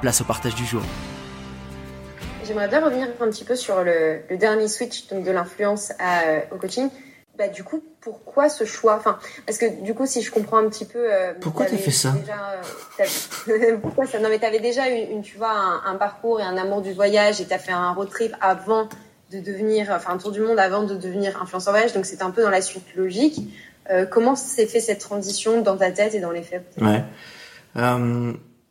place au partage du jour. J'aimerais bien revenir un petit peu sur le, dernier switch donc de l'influence euh, au coaching. Bah, du coup, pourquoi ce choix? Enfin, Parce que du coup, si je comprends un petit peu... Euh, pourquoi t'as fait ça? euh, Pourquoi ça? Non, mais t'avais déjà une, tu vois, un, parcours et un amour du voyage et t'as fait un road trip avant de devenir, enfin un tour du monde avant de devenir influenceur voyage, donc c'était un peu dans la suite logique. comment s'est fait cette transition dans ta tête et dans les faits? Ouais.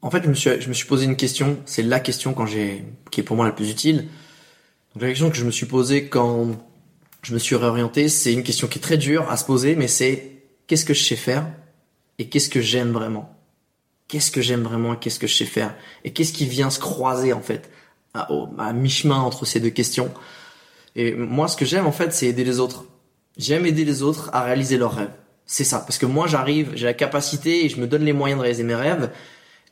En fait, je me suis, je me suis posé une question. C'est la question quand j'ai, qui est pour moi la plus utile. Donc, la question que je me suis posée quand je me suis réorienté, c'est une question qui est très dure à se poser, mais c'est qu'est-ce que je sais faire et qu'est-ce que j'aime vraiment? Qu'est-ce que j'aime vraiment et qu'est-ce que je sais faire? Et qu'est-ce qui vient se croiser en fait à, à mi-chemin entre ces deux questions? Et moi, ce que j'aime en fait, c'est aider les autres. J'aime aider les autres à réaliser leurs rêves. C'est ça, parce que moi, j'arrive, j'ai la capacité et je me donne les moyens de réaliser mes rêves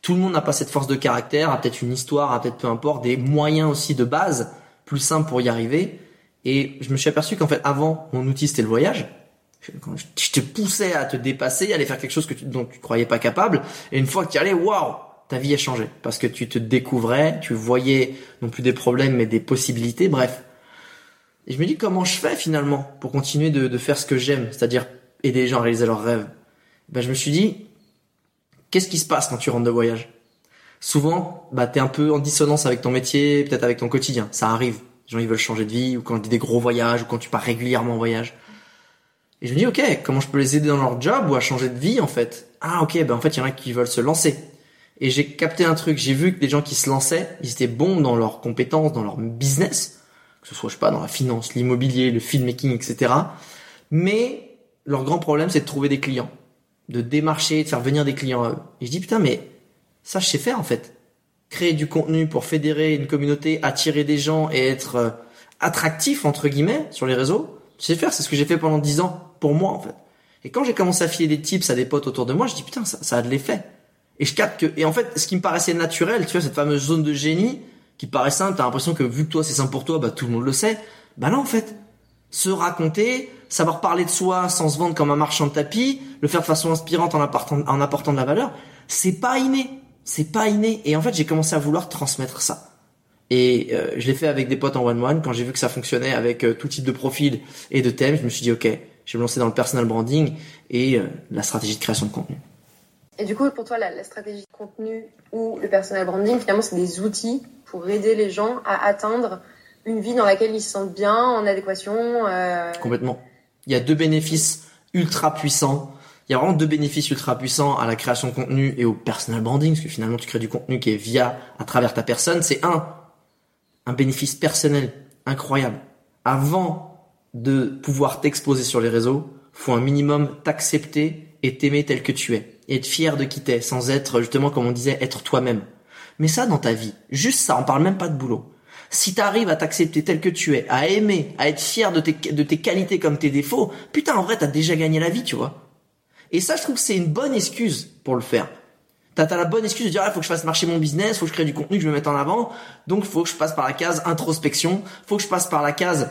tout le monde n'a pas cette force de caractère, a peut-être une histoire, a peut-être peu importe, des moyens aussi de base plus simples pour y arriver. Et je me suis aperçu qu'en fait, avant, mon outil c'était le voyage. Je te poussais à te dépasser, à aller faire quelque chose que tu, dont tu croyais pas capable. Et une fois que tu y allais, waouh, ta vie a changé parce que tu te découvrais, tu voyais non plus des problèmes mais des possibilités. Bref. Et je me dis comment je fais finalement pour continuer de, de faire ce que j'aime, c'est-à-dire aider les gens à réaliser leurs rêves? Ben je me suis dit Qu'est-ce qui se passe quand tu rentres de voyage? Souvent, bah, t'es un peu en dissonance avec ton métier, peut-être avec ton quotidien. Ça arrive. Les gens, ils veulent changer de vie, ou quand tu des gros voyages, ou quand tu pars régulièrement en voyage. Et je me dis, ok, comment je peux les aider dans leur job ou à changer de vie, en fait? Ah, ok, ben en fait, il y en a qui veulent se lancer. Et j'ai capté un truc, j'ai vu que les gens qui se lançaient, ils étaient bons dans leurs compétences, dans leur business, que ce soit, je sais pas, dans la finance, l'immobilier, le filmmaking, etc. Mais leur grand problème, c'est de trouver des clients de démarcher, de faire venir des clients Et je dis putain mais ça je sais faire en fait. Créer du contenu pour fédérer une communauté, attirer des gens et être euh, attractif entre guillemets sur les réseaux, je sais faire, c'est ce que j'ai fait pendant dix ans pour moi en fait. Et quand j'ai commencé à filer des tips à des potes autour de moi, je dis putain ça, ça a de l'effet. Et je capte que et en fait ce qui me paraissait naturel, tu vois cette fameuse zone de génie qui paraît simple, t'as l'impression que vu que toi c'est simple pour toi, bah tout le monde le sait. Bah là en fait, se raconter, savoir parler de soi sans se vendre comme un marchand de tapis, le faire de façon inspirante en apportant, en apportant de la valeur, c'est pas inné. C'est pas inné. Et en fait, j'ai commencé à vouloir transmettre ça. Et euh, je l'ai fait avec des potes en one-one. Quand j'ai vu que ça fonctionnait avec euh, tout type de profil et de thème, je me suis dit, OK, je vais me lancer dans le personal branding et euh, la stratégie de création de contenu. Et du coup, pour toi, la, la stratégie de contenu ou le personal branding, finalement, c'est des outils pour aider les gens à atteindre une vie dans laquelle ils se sentent bien, en adéquation. Complètement. Il y a deux bénéfices ultra puissants. Il y a vraiment deux bénéfices ultra puissants à la création de contenu et au personal branding, parce que finalement tu crées du contenu qui est via, à travers ta personne. C'est un, un bénéfice personnel incroyable. Avant de pouvoir t'exposer sur les réseaux, faut un minimum t'accepter et t'aimer tel que tu es. Et être fier de qui t'es, sans être, justement, comme on disait, être toi-même. Mais ça dans ta vie, juste ça, on parle même pas de boulot. Si t'arrives à t'accepter tel que tu es, à aimer, à être fier de tes, de tes qualités comme tes défauts, putain, en vrai, t'as déjà gagné la vie, tu vois. Et ça, je trouve que c'est une bonne excuse pour le faire. T'as as la bonne excuse de dire, il faut que je fasse marcher mon business, faut que je crée du contenu, que je me mette en avant. Donc, faut que je passe par la case introspection, faut que je passe par la case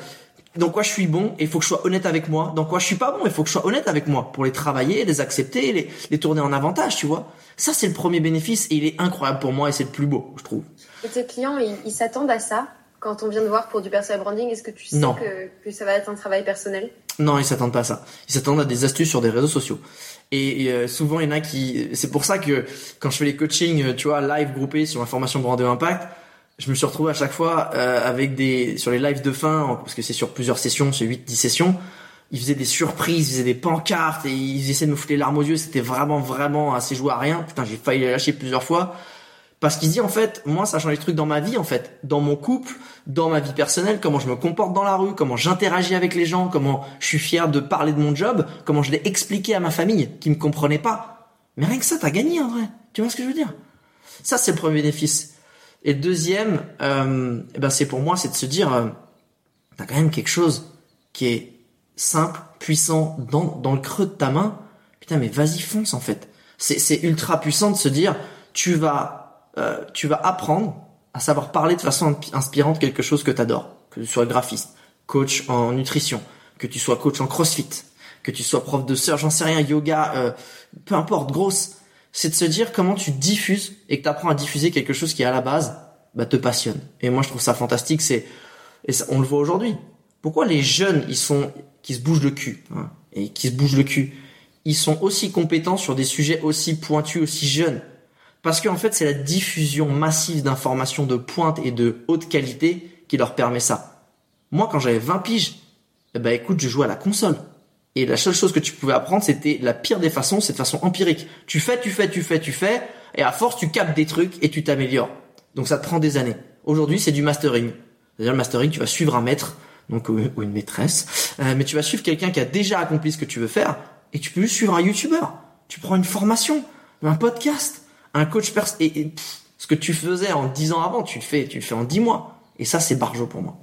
dans quoi je suis bon et faut que je sois honnête avec moi. Dans quoi je suis pas bon, il faut que je sois honnête avec moi pour les travailler, les accepter, les, les tourner en avantage, tu vois. Ça, c'est le premier bénéfice et il est incroyable pour moi et c'est le plus beau, je trouve. Et tes clients, ils, s'attendent à ça quand on vient de voir pour du personal branding? Est-ce que tu sais que, que, ça va être un travail personnel? Non, ils s'attendent pas à ça. Ils s'attendent à des astuces sur des réseaux sociaux. Et, euh, souvent, il y en a qui. C'est pour ça que quand je fais les coachings, euh, tu vois, live groupés sur ma formation Branding Impact, je me suis retrouvé à chaque fois euh, avec des sur les lives de fin, parce que c'est sur plusieurs sessions, c'est 8-10 sessions. Ils faisaient des surprises, ils faisaient des pancartes et ils essaient de me foutre les larmes aux yeux. C'était vraiment, vraiment assez joué à rien. Putain, j'ai failli les lâcher plusieurs fois. Parce qu'il dit en fait, moi ça change les trucs dans ma vie en fait, dans mon couple, dans ma vie personnelle, comment je me comporte dans la rue, comment j'interagis avec les gens, comment je suis fier de parler de mon job, comment je l'ai expliqué à ma famille qui me comprenait pas. Mais rien que ça, t'as gagné en vrai. Tu vois ce que je veux dire? Ça c'est le premier bénéfice. Et deuxième, euh, eh ben c'est pour moi, c'est de se dire, euh, t'as quand même quelque chose qui est simple, puissant dans, dans le creux de ta main. Putain, mais vas-y fonce en fait. C'est ultra puissant de se dire, tu vas euh, tu vas apprendre à savoir parler de façon inspirante quelque chose que tu adores. Que tu sois graphiste, coach en nutrition, que tu sois coach en crossfit, que tu sois prof de surf, j'en sais rien, yoga, euh, peu importe, grosse. C'est de se dire comment tu diffuses et que tu apprends à diffuser quelque chose qui à la base bah, te passionne. Et moi je trouve ça fantastique, c'est et on le voit aujourd'hui. Pourquoi les jeunes ils sont qui se bougent le cul hein, et qui se bougent le cul, ils sont aussi compétents sur des sujets aussi pointus, aussi jeunes? Parce qu'en fait, c'est la diffusion massive d'informations de pointe et de haute qualité qui leur permet ça. Moi, quand j'avais 20 piges, eh ben écoute, je jouais à la console. Et la seule chose que tu pouvais apprendre, c'était la pire des façons, c'est de façon empirique. Tu fais, tu fais, tu fais, tu fais, et à force, tu captes des trucs et tu t'améliores. Donc ça te prend des années. Aujourd'hui, c'est du mastering. C'est-à-dire le mastering, tu vas suivre un maître, donc ou une maîtresse, euh, mais tu vas suivre quelqu'un qui a déjà accompli ce que tu veux faire, et tu peux juste suivre un youtubeur. Tu prends une formation, un podcast, un coach pers et, ce que tu faisais en 10 ans avant, tu le fais, tu le fais en 10 mois. Et ça, c'est barjo pour moi.